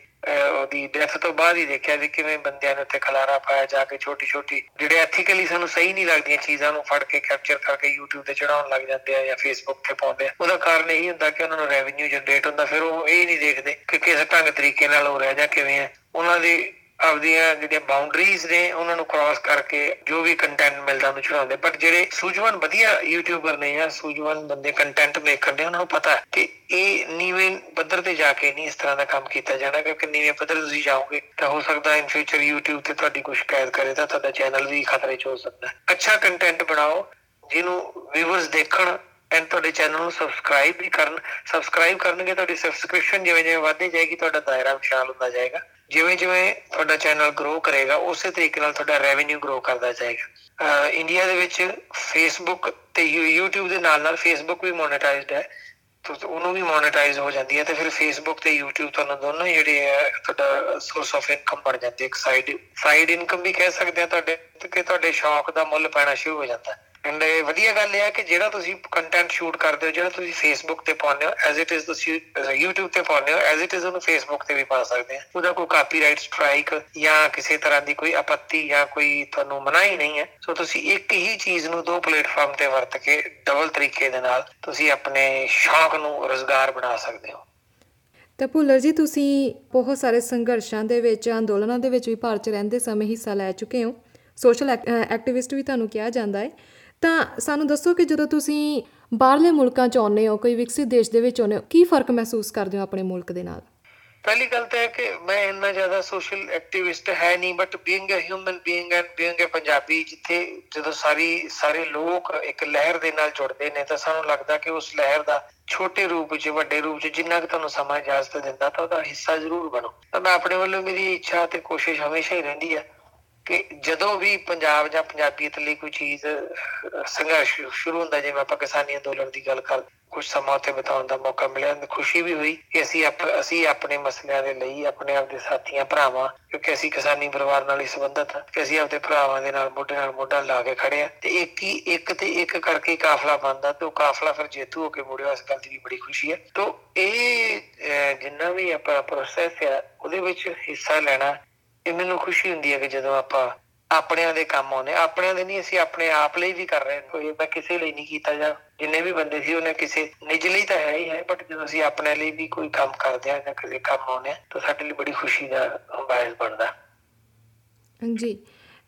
ਉਹਦੀ ਡੈਥ ਤੋਂ ਬਾਅਦ ਹੀ ਦੇਖਿਆ ਵੀ ਕਿਵੇਂ ਬੰਦਿਆਂ ਨੇ ਉੱਤੇ ਖਲਾਰਾ ਪਾਇਆ ਜਾ ਕੇ ਛੋਟੀ ਛੋਟੀ ਜਿਹੜੇ ਐਥੀਕਲੀ ਸਾਨੂੰ ਸਹੀ ਨਹੀਂ ਲੱਗਦੀਆਂ ਚੀਜ਼ਾਂ ਨੂੰ ਫੜ ਕੇ ਕੈਪਚਰ ਕਰਕੇ YouTube ਤੇ ਚੜਾਉਣ ਲੱਗ ਜਾਂਦੇ ਆ ਜਾਂ Facebook ਤੇ ਪਾਉਂਦੇ ਆ। ਉਹਦਾ ਕਾਰਨ ਇਹ ਹੁੰਦਾ ਕਿ ਉਹਨਾਂ ਨੂੰ ਰੈਵਨਿਊ ਜਨਰੇਟ ਹੁੰਦਾ, ਫਿਰ ਉਹ ਇਹ ਨਹੀਂ ਦੇਖਦੇ ਕਿ ਕਿਸ ਢੰਗ ਤਰੀਕੇ ਨਾਲ ਹੋ ਰਿਹਾ ਜਾਂ ਕਿਵੇਂ ਹੈ ਉਹਨਾਂ ਦੀ ਆਪਦੀਆਂ ਜਿਹੜੀਆਂ ਬਾਉਂਡਰੀਜ਼ ਨੇ, ਉਹਨਾਂ ਨੂੰ ਕ੍ਰਾਸ ਕਰਕੇ ਜੋ ਵੀ ਕੰਟੈਂਟ ਮਿਲਦਾ ਉਹਨੂੰ ਚੜਾਉਂਦੇ ਪਰ ਜਿਹੜੇ ਸੂਝਵਾਨ ਵਧੀਆ ਯੂਟਿਊਬਰ ਨੇ ਜਾਂ ਸੂਝਵਾਨ ਬੰਦੇ ਕੰਟੈਂਟ ਮੇਕਰ ਨੇ ਉਹਨਾਂ ਨੂੰ ਪਤਾ ਕਿ ਇਹ ਨੀਵੇਂ ਪੱਧਰ ਤੇ ਜਾ ਕੇ ਨਹੀਂ ਇਸ ਤਰ੍ਹਾਂ ਦਾ ਕੰਮ ਕੀਤਾ ਜਾਣਾ, ਕਿਉਂਕਿ ਨੀਵੇਂ ਪੱਧਰ ਤੁਸੀਂ ਜਾਓਗੇ ਤਾਂ ਹੋ ਸਕਦਾ ਇਨ ਫਿਊਚਰ YouTube ਤੇ ਤੁਹਾਡੀ ਕੁਝ ਕੈਦ ਕਰੇ ਤਾਂ ਤੁਹਾਡਾ ਚੈਨਲ ਵੀ ਖਤਰੇ 'ਚ ਹੋ ਸਕਦਾ ਹੈ। ਅੱਛਾ ਕੰਟੈਂਟ ਬਣਾਓ, ਜਿਹਨੂੰ ਵਿਊਅਰਸ ਦੇਖਣ ਐਂਡ ਤੁਹਾਡੇ ਚੈਨਲ ਨੂੰ ਸਬਸਕ੍ਰਾਈਬ ਵੀ ਕਰਨ। ਸਬਸਕ੍ਰਾਈਬ ਕਰਨਗੇ, ਤੁਹਾਡੀ ਸਬਸਕ੍ਰਿਪਸ਼ਨ ਜਿਵੇਂ ਜਿਵੇਂ ਵਧਦੀ ਜਾਏਗੀ, ਤੁਹਾਡਾ ਦਾਇਰਾ ਵਿਸ਼ਾਲ ਹੁੰਦਾ ਜਾਏਗਾ। ਜਿਵੇਂ ਜਿਵੇਂ ਤੁਹਾਡਾ ਚੈਨਲ ਗਰੋ ਕਰੇਗਾ, ਉਸੇ ਤਰੀਕੇ ਨਾਲ ਤੁਹਾਡਾ ਰੈਵਨਿਊ ਗਰੋ ਕਰਦਾ ਜਾਏਗਾ। ਇੰਡੀਆ ਦੇ ਵਿੱਚ ਫੇਸਬੁੱਕ ਤੇ YouTube ਦੇ ਨਾਲ ਨਾਲ ਫੇਸਬੁੱਕ ਵੀ ਮੋਨੇਟਾਈਜ਼ਡ ਹੈ। ਤੋ ਉਹਨੂੰ ਵੀ ਮੋਨੇਟਾਈਜ਼ ਹੋ ਜਾਂਦੀ ਹੈ ਤੇ ਫਿਰ ਫੇਸਬੁੱਕ ਤੇ YouTube ਤੁਹਾਨੂੰ ਦੋਨੋਂ ਜਿਹੜੇ ਹੈ ਤੁਹਾਡਾ ਸੋਰਸ ਆਫ ਇਨਕਮ ਬਣ ਜਾਂਦੀ ਹੈ। ਇੱਕ ਸਾਈਡ ਸਾਈਡ ਇਨਕਮ ਵੀ ਕਹਿ ਸਕਦੇ ਆ ਤੁਹਾਡੇ, ਕਿ ਤੁਹਾਡੇ ਸ਼ੌਕ ਦਾ ਮੁੱਲ ਪੈਣਾ ਸ਼ੁਰੂ ਹੋ ਜਾਂਦਾ। ਹੈ ਐਂਡ ਵਧੀਆ ਗੱਲ ਇਹ ਹੈ ਕਿ ਜਿਹੜਾ ਤੁਸੀਂ ਕੰਟੈਂਟ ਸ਼ੂਟ ਕਰਦੇ ਹੋ, ਜਿਹੜਾ ਤੁਸੀਂ ਫੇਸਬੁੱਕ ਤੇ ਪਾਉਂਦੇ ਹੋ ਐਜ਼ ਇਟ ਇਜ਼ ਤੁਸੀਂ YouTube ਤੇ ਪਾਉਂਦੇ ਹੋ ਐਜ਼ ਇਟ ਇਜ਼ ਉਹਨੂੰ ਫੇਸਬੁੱਕ ਤੇ ਵੀ ਪਾ ਸਕਦੇ ਆ ਉਹਦਾ ਕੋਈ ਕਾਪੀਰਾਈਟ ਸਟ੍ਰਾਈਕ ਜਾਂ ਕਿਸੇ ਤਰ੍ਹਾਂ ਦੀ ਕੋਈ ਆਪੱਤੀ ਜਾਂ ਕੋਈ ਤੁਹਾਨੂੰ ਮਨਾਹੀ ਨਹੀਂ ਹੈ। ਸੋ ਤੁਸੀਂ ਇੱਕ ਹੀ ਚੀਜ਼ ਨੂੰ ਦੋ ਪਲੇਟਫਾਰਮ ਤੇ ਵਰਤ ਕੇ ਡਬਲ ਤਰੀਕੇ ਦੇ ਨਾਲ ਤੁਸੀਂ ਆਪਣੇ ਸ਼ੌਕ ਨੂੰ ਰੋਜ਼ਗਾਰ ਬਣਾ ਸਕਦੇ ਹੋ। ਤਾਂ ਭੁੱਲਰ ਜੀ, ਤੁਸੀਂ ਬਹੁਤ ਸਾਰੇ ਸੰਘਰਸ਼ਾਂ ਦੇ ਵਿੱਚ, ਅੰਦੋਲਨਾਂ ਦੇ ਵਿੱਚ ਵੀ ਭਾਰਤ 'ਚ ਰਹਿੰਦੇ ਸਮੇਂ ਹਿੱਸਾ ਲੈ ਚੁੱਕੇ ਹੋ। ਸੋਸ਼ਲ ਐਕਟਿਵਿਸਟ ਵੀ ਤੁਹਾਨੂੰ ਕਿਹਾ ਜਾਂਦਾ ਹੈ। ਤਾਂ ਸਾਨੂੰ ਦੱਸੋ ਕਿ ਜਦੋਂ ਤੁਸੀਂ ਬਾਹਰਲੇ ਮੁਲਕਾਂ 'ਚ ਆਉਂਦੇ ਹੋ, ਕੋਈ ਵਿਕਸਿਤ ਦੇਸ਼ ਦੇ ਵਿੱਚ ਆਉਂਦੇ ਹੋ, ਕੀ ਫ਼ਰਕ ਮਹਿਸੂਸ ਕਰਦੇ ਹੋ ਆਪਣੇ ਮੁਲਕ ਦੇ ਨਾਲ? ਪਹਿਲੀ ਗੱਲ ਤਾਂ ਹੈ ਕਿ ਮੈਂ ਇੰਨਾ ਜ਼ਿਆਦਾ ਸੋਸ਼ਲ ਐਕਟਿਵਿਸਟ ਹੈ ਨਹੀਂ but being a human being and being a Punjabi, ਜਿੱਥੇ ਜਦੋਂ ਸਾਰੀ, ਸਾਰੇ ਲੋਕ ਇੱਕ ਲਹਿਰ ਦੇ ਨਾਲ ਜੁੜਦੇ ਨੇ, ਤਾਂ ਸਾਨੂੰ ਲੱਗਦਾ ਕਿ ਉਸ ਲਹਿਰ ਦਾ ਛੋਟੇ ਰੂਪ ਵਿੱਚ ਵੱਡੇ ਰੂਪ ਵਿੱਚ ਜਿੰਨਾ ਕਿ ਤੁਹਾਨੂੰ ਸਮਾਂ ਇਜਾਜ਼ਤ ਦਿੰਦਾ, ਤਾਂ ਉਹਦਾ ਹਿੱਸਾ ਜ਼ਰੂਰ ਬਣੋ। ਤਾਂ ਮੈਂ ਆਪਣੇ ਵੱਲੋਂ ਮੇਰੀ ਇੱਛਾ ਤੇ ਕੋਸ਼ਿਸ਼ ਹਮੇਸ਼ਾ ਹੀ ਰਹਿੰਦੀ ਹੈ ਕਿ ਜਦੋਂ ਵੀ ਪੰਜਾਬ ਜਾਂ ਪੰਜਾਬੀਅਤ ਲਈ ਕੋਈ ਚੀਜ਼ ਸੰਘਰਸ਼ ਸ਼ੁਰੂ ਹੁੰਦਾ, ਜਿਵੇਂ ਆਪਾਂ ਕਿਸਾਨੀ ਅੰਦੋਲਨ ਦੀ ਗੱਲ ਕਰ ਕੁਝ ਸਮਾਂ ਉੱਤੇ ਬਿਤਾਉਣ ਦਾ ਮੌਕਾ ਮਿਲਿਆ, ਤੇ ਖੁਸ਼ੀ ਵੀ ਹੋਈ ਕਿ ਅਸੀਂ ਅਸੀਂ ਆਪਣੇ ਮਸਲਿਆਂ ਦੇ ਲਈ, ਆਪਣੇ ਆਪ ਦੇ ਸਾਥੀਆਂ, ਭਰਾਵਾਂ, ਕਿਉਂਕਿ ਅਸੀਂ ਕਿਸਾਨੀ ਪਰਿਵਾਰ ਨਾਲ ਹੀ ਸੰਬੰਧਤ ਹਾਂ, ਕਿ ਅਸੀਂ ਆਪਣੇ ਭਰਾਵਾਂ ਦੇ ਨਾਲ, ਮੋਢੇ ਨਾਲ ਮੋਢਾ ਲਾ ਕੇ ਖੜੇ ਆ ਤੇ ਇੱਕ ਹੀ, ਇੱਕ ਤੇ ਇੱਕ ਕਰਕੇ ਕਾਫਲਾ ਬੰਦਾ ਤੇ ਉਹ ਕਾਫਲਾ ਫਿਰ ਜੇਤੂ ਹੋ ਕੇ ਮੁੜਿਆ ਇਸ ਗੱਲ ਦੀ ਵੀ ਬੜੀ ਖੁਸ਼ੀ ਹੈ। ਤੋਂ ਇਹ ਜਿੰਨਾ ਵੀ ਆਪਾਂ ਪ੍ਰੋਸੈਸ ਹੈ ਉਹਦੇ ਵਿੱਚ ਹਿੱਸਾ ਲੈਣਾ ਇਹ ਮੈਨੂੰ ਖੁਸ਼ੀ ਹੁੰਦੀ ਹੈ ਕਿ ਜਦੋਂ ਆਪਾਂ ਆਪਣਿਆਂ ਦੇ ਕੰਮ ਆਉਂਦੇ ਆਪਣਿਆਂ ਦੇ ਨਹੀਂ, ਅਸੀਂ ਆਪਣੇ ਆਪ ਲਈ ਵੀ ਕਰ ਰਹੇ ਕੋਈ ਮੈਂ ਕਿਸੇ ਲਈ ਨਹੀਂ ਕੀਤਾ ਜਾਂ ਜਿੰਨੇ ਵੀ ਬੰਦੇ ਸੀ, ਉਹਨੇ ਕਿਸੇ ਨਿਜ ਲਈ ਤਾਂ ਹੈ ਹੀ ਹੈ ਬਟ ਜਦੋਂ ਅਸੀਂ ਆਪਣੇ ਲਈ ਵੀ ਕੋਈ ਕੰਮ ਕਰਦੇ ਆ ਜਾਂ ਕਿਸੇ ਕੰਮ ਆਉਂਦੇ ਆ ਤਾਂ ਸਾਡੇ ਲਈ ਬੜੀ ਖੁਸ਼ੀ ਦਾ ਬਾਇਸ ਬਣਦਾ। ਹਾਂਜੀ।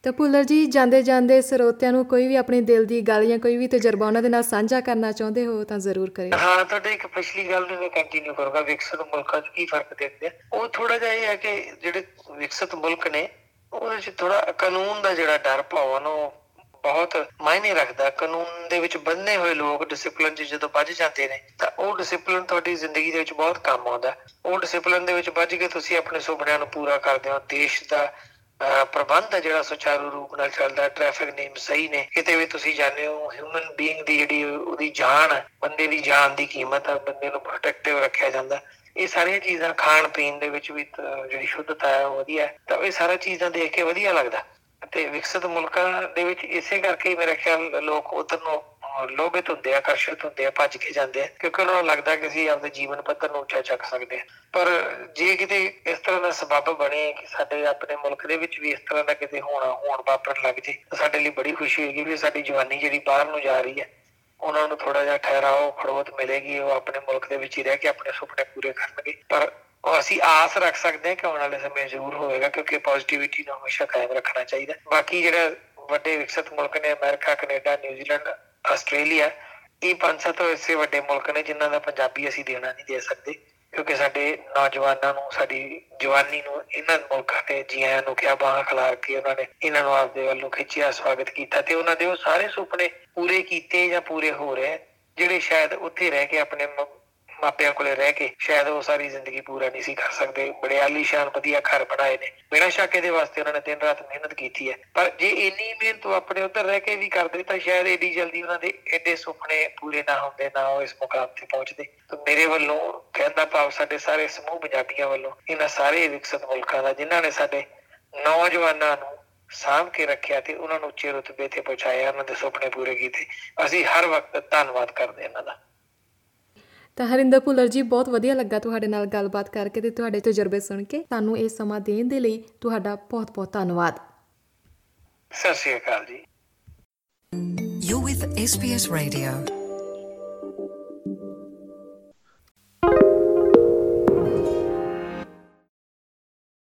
ਤਾਂ ਪੁੱਲਰ ਜੀ, ਜਾਂਦੇ ਜਾਂਦੇ ਸਰੋਤਿਆਂ ਨੂੰ ਕੋਈ ਵੀ ਆਪਣੇ ਦਿਲ ਦੀ ਗੱਲ ਜਾਂ ਕੋਈ ਵੀ ਤਜਰਬਾ ਉਹਨਾਂ ਦੇ ਨਾਲ ਸਾਂਝਾ ਕਰਨਾ ਚਾਹੁੰਦੇ ਹੋ ਤਾਂ ਜ਼ਰੂਰ ਕਰਿਓ। ਹਾਂ ਤੁਹਾਡੇ ਇੱਕ ਪਿਛਲੀ ਗੱਲ ਨੂੰ ਮੈਂ ਕੰਟੀਨਿਊ ਕਰੂੰਗਾ। ਵਿਕਸਿਤ ਮੁਲਕਾਂ 'ਚ ਕੀ ਫ਼ਰਕ ਦੇਖਦੇ ਆ? ਉਹ ਥੋੜਾ ਜਿਹਾ ਇਹ ਹੈ ਕਿ ਜਿਹੜੇ ਵਿਕਸਿਤ ਮੁਲਕ ਨੇ, ਉਹਦੇ 'ਚ ਥੋੜਾ ਕਾਨੂੰਨ ਦਾ ਜਿਹੜਾ ਡਰ ਭਾਵ ਨੂੰ ਬਹੁਤ ਮਾਇਨੇ ਰੱਖਦਾ। ਕਾਨੂੰਨ ਦੇ ਵਿੱਚ ਬੰਨੇ ਹੋਏ ਲੋਕ ਡਿਸਪਲਿਨ 'ਚ ਜਦੋਂ ਵੱਜ ਜਾਂਦੇ ਨੇ, ਤਾਂ ਉਹ ਡਿਸਪਲਿਨ ਤੁਹਾਡੀ ਜ਼ਿੰਦਗੀ ਦੇ ਵਿੱਚ ਬਹੁਤ ਕੰਮ ਆਉਂਦਾ। ਉਹ ਡਿਸਪਲਿਨ ਦੇ ਵਿੱਚ ਵੱਜ ਕੇ ਤੁਸੀਂ ਆਪਣੇ ਸੁਪਨਿਆਂ ਨੂੰ ਪੂਰਾ ਕਰਦੇ ਹੋ। ਦੇਸ਼ ਦਾ ਪ੍ਰਬੰਧ ਹੈ ਜਿਹੜਾ ਸੁਚਾਰੂ ਰੂਪ ਨਾਲ ਚੱਲਦਾ ਟ੍ਰੈਫਿਕ ਨਿਯਮ ਸਹੀ ਨੇ, ਕਿਤੇ ਵੀ ਤੁਸੀਂ ਜਾਣਦੇ ਹੋ ਹਿਊਮਨ ਬੀਇੰਗ ਦੀ ਜਿਹੜੀ ਉਹਦੀ ਜਾਨ ਹੈ, ਬੰਦੇ ਦੀ ਜਾਨ ਦੀ ਕੀਮਤ ਹੈ, ਬੰਦੇ ਨੂੰ ਪ੍ਰੋਟੈਕਟਿਵ ਰੱਖਿਆ ਜਾਂਦਾ ਇਹ ਸਾਰੀਆਂ ਚੀਜ਼ਾਂ ਖਾਣ ਪੀਣ ਦੇ ਵਿੱਚ ਵੀ ਜਿਹੜੀ ਸ਼ੁੱਧਤਾ ਹੈ, ਉਹ ਵਧੀਆ ਤਾਂ ਇਹ ਸਾਰਾ ਚੀਜ਼ਾਂ ਦੇਖ ਕੇ ਵਧੀਆ ਲੱਗਦਾ ਤੇ ਵਿਕਸਿਤ ਮੁਲਕਾਂ ਦੇ ਵਿੱਚ ਇਸੇ ਕਰਕੇ ਮੇਰੇ ਖਿਆਲ ਲੋਕ ਉਧਰ ਨੂੰ ਲੋਭਿਤ ਹੁੰਦੇ ਆ ਆਕਰਸ਼ਿਤ ਹੁੰਦੇ ਆ, ਭੱਜ ਕੇ ਜਾਂਦੇ ਆ, ਕਿਉਂਕਿ ਉਹਨਾਂ ਨੂੰ ਲੱਗਦਾ ਕਿ ਅਸੀਂ ਆਪਣੇ ਜੀਵਨ ਪੱਧਰ ਨੂੰ ਉੱਚਾ ਚੱਕ ਸਕਦੇ ਆ। ਪਰ ਜੇ ਕਿਤੇ ਇਸ ਤਰ੍ਹਾਂ ਦਾ ਸਬਬ ਬਣੇ ਕਿ ਸਾਡੇ ਆਪਣੇ ਮੁਲਕ ਦੇ ਵਿੱਚ ਵੀ ਇਸ ਤਰ੍ਹਾਂ ਦਾ ਕਿਤੇ ਹੋਣਾ, ਹੋਣ ਵਾਪਰਨ ਲੱਗ ਜੇ, ਤਾਂ ਸਾਡੇ ਲਈ ਬੜੀ ਖੁਸ਼ੀ ਹੋਏਗੀ ਵੀ ਸਾਡੀ ਜਵਾਨੀ ਜਿਹੜੀ ਬਾਹਰ ਨੂੰ ਜਾ ਰਹੀ ਹੈ, ਉਹਨਾਂ ਨੂੰ ਥੋੜਾ ਜਿਹਾ ਠਹਿਰਾਓ ਖੜੋਤ ਮਿਲੇਗੀ, ਉਹ ਆਪਣੇ ਮੁਲਕ ਦੇ ਵਿੱਚ ਹੀ ਰਹਿ ਕੇ ਆਪਣੇ ਸੁਪਨੇ ਪੂਰੇ ਕਰਨਗੇ। ਪਰ ਉਹ ਅਸੀਂ ਆਸ ਰੱਖ ਸਕਦੇ ਹਾਂ ਕਿ ਆਉਣ ਵਾਲੇ ਸਮੇਂ ਜ਼ਰੂਰ ਹੋਵੇਗਾ, ਕਿਉਂਕਿ ਪੋਜ਼ਿਟਿਵਿਟੀ ਨੂੰ ਹਮੇਸ਼ਾ ਕਾਇਮ ਰੱਖਣਾ ਚਾਹੀਦਾ ਬਾਕੀ ਜਿਹੜਾ ਵੱਡੇ ਵਿਕਸਿਤ ਮੁਲਕ ਨੇ ਅਮਰੀਕਾ, ਕੈਨੇਡਾ, ਨਿਊਜ਼ੀਲੈਂਡ ਆਸਟ੍ਰੇਲੀਆ, ਇਹ ਪੰਜ ਸੱਤ ਐਸੇ ਵੱਡੇ ਮੁਲਕ ਨੇ ਜਿਨ੍ਹਾਂ ਦਾ ਪੰਜਾਬੀ ਅਸੀਂ ਦੇਣਾ ਨਹੀਂ ਦੇ ਸਕਦੇ, ਕਿਉਂਕਿ ਸਾਡੇ ਨੌਜਵਾਨਾਂ ਨੂੰ, ਸਾਡੀ ਜਵਾਨੀ ਨੂੰ, ਇਹਨਾਂ ਮੁਲਕਾਂ ਨੇ ਜੀਆਂ ਨੂੰ ਕਿਹਾ ਬਾਹਾਂ ਖਿਲਾਰ ਕੇ ਉਹਨਾਂ ਨੇ ਇਹਨਾਂ ਨੂੰ ਆਪਦੇ ਵੱਲੋਂ ਖਿੱਚਿਆ, ਸਵਾਗਤ ਕੀਤਾ ਤੇ ਉਹਨਾਂ ਦੇ ਉਹ ਸਾਰੇ ਸੁਪਨੇ ਪੂਰੇ ਕੀਤੇ ਜਾਂ ਪੂਰੇ ਹੋ ਰਹੇ, ਜਿਹੜੇ ਸ਼ਾਇਦ ਉੱਥੇ ਰਹਿ ਕੇ ਆਪਣੇ ਮਾਪਿਆਂ ਕੋਲੇ ਰਹਿ ਕੇ ਸ਼ਾਇਦ ਉਹ ਸਾਰੀ ਜ਼ਿੰਦਗੀ ਪੂਰਾ ਨਹੀਂ ਸੀ ਕਰ ਸਕਦੇ। ਬੜੇ ਆਲੀਸ਼ਾਨ, ਵਧੀਆ ਘਰ ਬਣਾਏ ਨੇ। ਬਿਨਾਂ ਸ਼ੱਕ ਇਹਦੇ ਵਾਸਤੇ ਉਹਨਾਂ ਨੇ ਦਿਨ ਰਾਤ ਮਿਹਨਤ ਕੀਤੀ ਹੈ। ਪਰ ਜੇ ਇੰਨੀ ਮਿਹਨਤ ਉਹ ਆਪਣੇ ਉੱਧਰ ਰਹਿ ਕੇ ਵੀ ਕਰਦੇ, ਤਾਂ ਸ਼ਾਇਦ ਏਡੀ ਜਲਦੀ ਉਹਨਾਂ ਦੇ ਐਡੇ ਸੁਪਨੇ ਪੂਰੇ ਨਾ ਹੁੰਦੇ, ਨਾ ਉਹ ਇਸ ਮੁਕਾਮ ਤੇ ਪਹੁੰਚਦੇ। ਤਾਂ ਮੇਰੇ ਵੱਲੋਂ ਕਹਿੰਦਾ ਭਾਵ ਸਾਡੇ ਸਾਰੇ ਸਮੂਹ ਪੰਜਾਬੀਆਂ ਵੱਲੋਂ, ਇਹਨਾਂ ਸਾਰੇ ਵਿਕਸਿਤ ਮੁਲਕਾਂ ਦਾ, ਜਿਨ੍ਹਾਂ ਨੇ ਸਾਡੇ ਨੌਜਵਾਨਾਂ ਨੂੰ ਸਾਂਭ ਕੇ ਰੱਖਿਆ ਤੇ ਉਹਨਾਂ ਨੂੰ ਉੱਚੇ ਰੁਤਬੇ ਤੇ ਪਹੁੰਚਾਇਆ, ਉਹਨਾਂ ਦੇ ਸੁਪਨੇ ਪੂਰੇ ਕੀਤੇ। ਅਸੀਂ ਹਰ ਵਕਤ ਧੰਨਵਾਦ ਕਰਦੇ ਇਹਨਾਂ ਦਾ। ਤਾਂ ਹਰਿੰਦਰ ਭੁੱਲਰ ਜੀ ਬਹੁਤ ਵਧੀਆ ਲੱਗਾ ਤੁਹਾਡੇ ਨਾਲ ਗੱਲਬਾਤ ਕਰਕੇ ਤੇ ਤੁਹਾਡੇ ਤਜਰਬੇ ਸੁਣ ਕੇ। ਤੁਹਾਨੂੰ ਇਹ ਸਮਾਂ ਦੇਣ ਦੇ ਲਈ ਤੁਹਾਡਾ ਬਹੁਤ-ਬਹੁਤ ਧੰਨਵਾਦ। ਸਤਿ ਸ਼੍ਰੀ ਅਕਾਲ ਜੀ। You with SBS Radio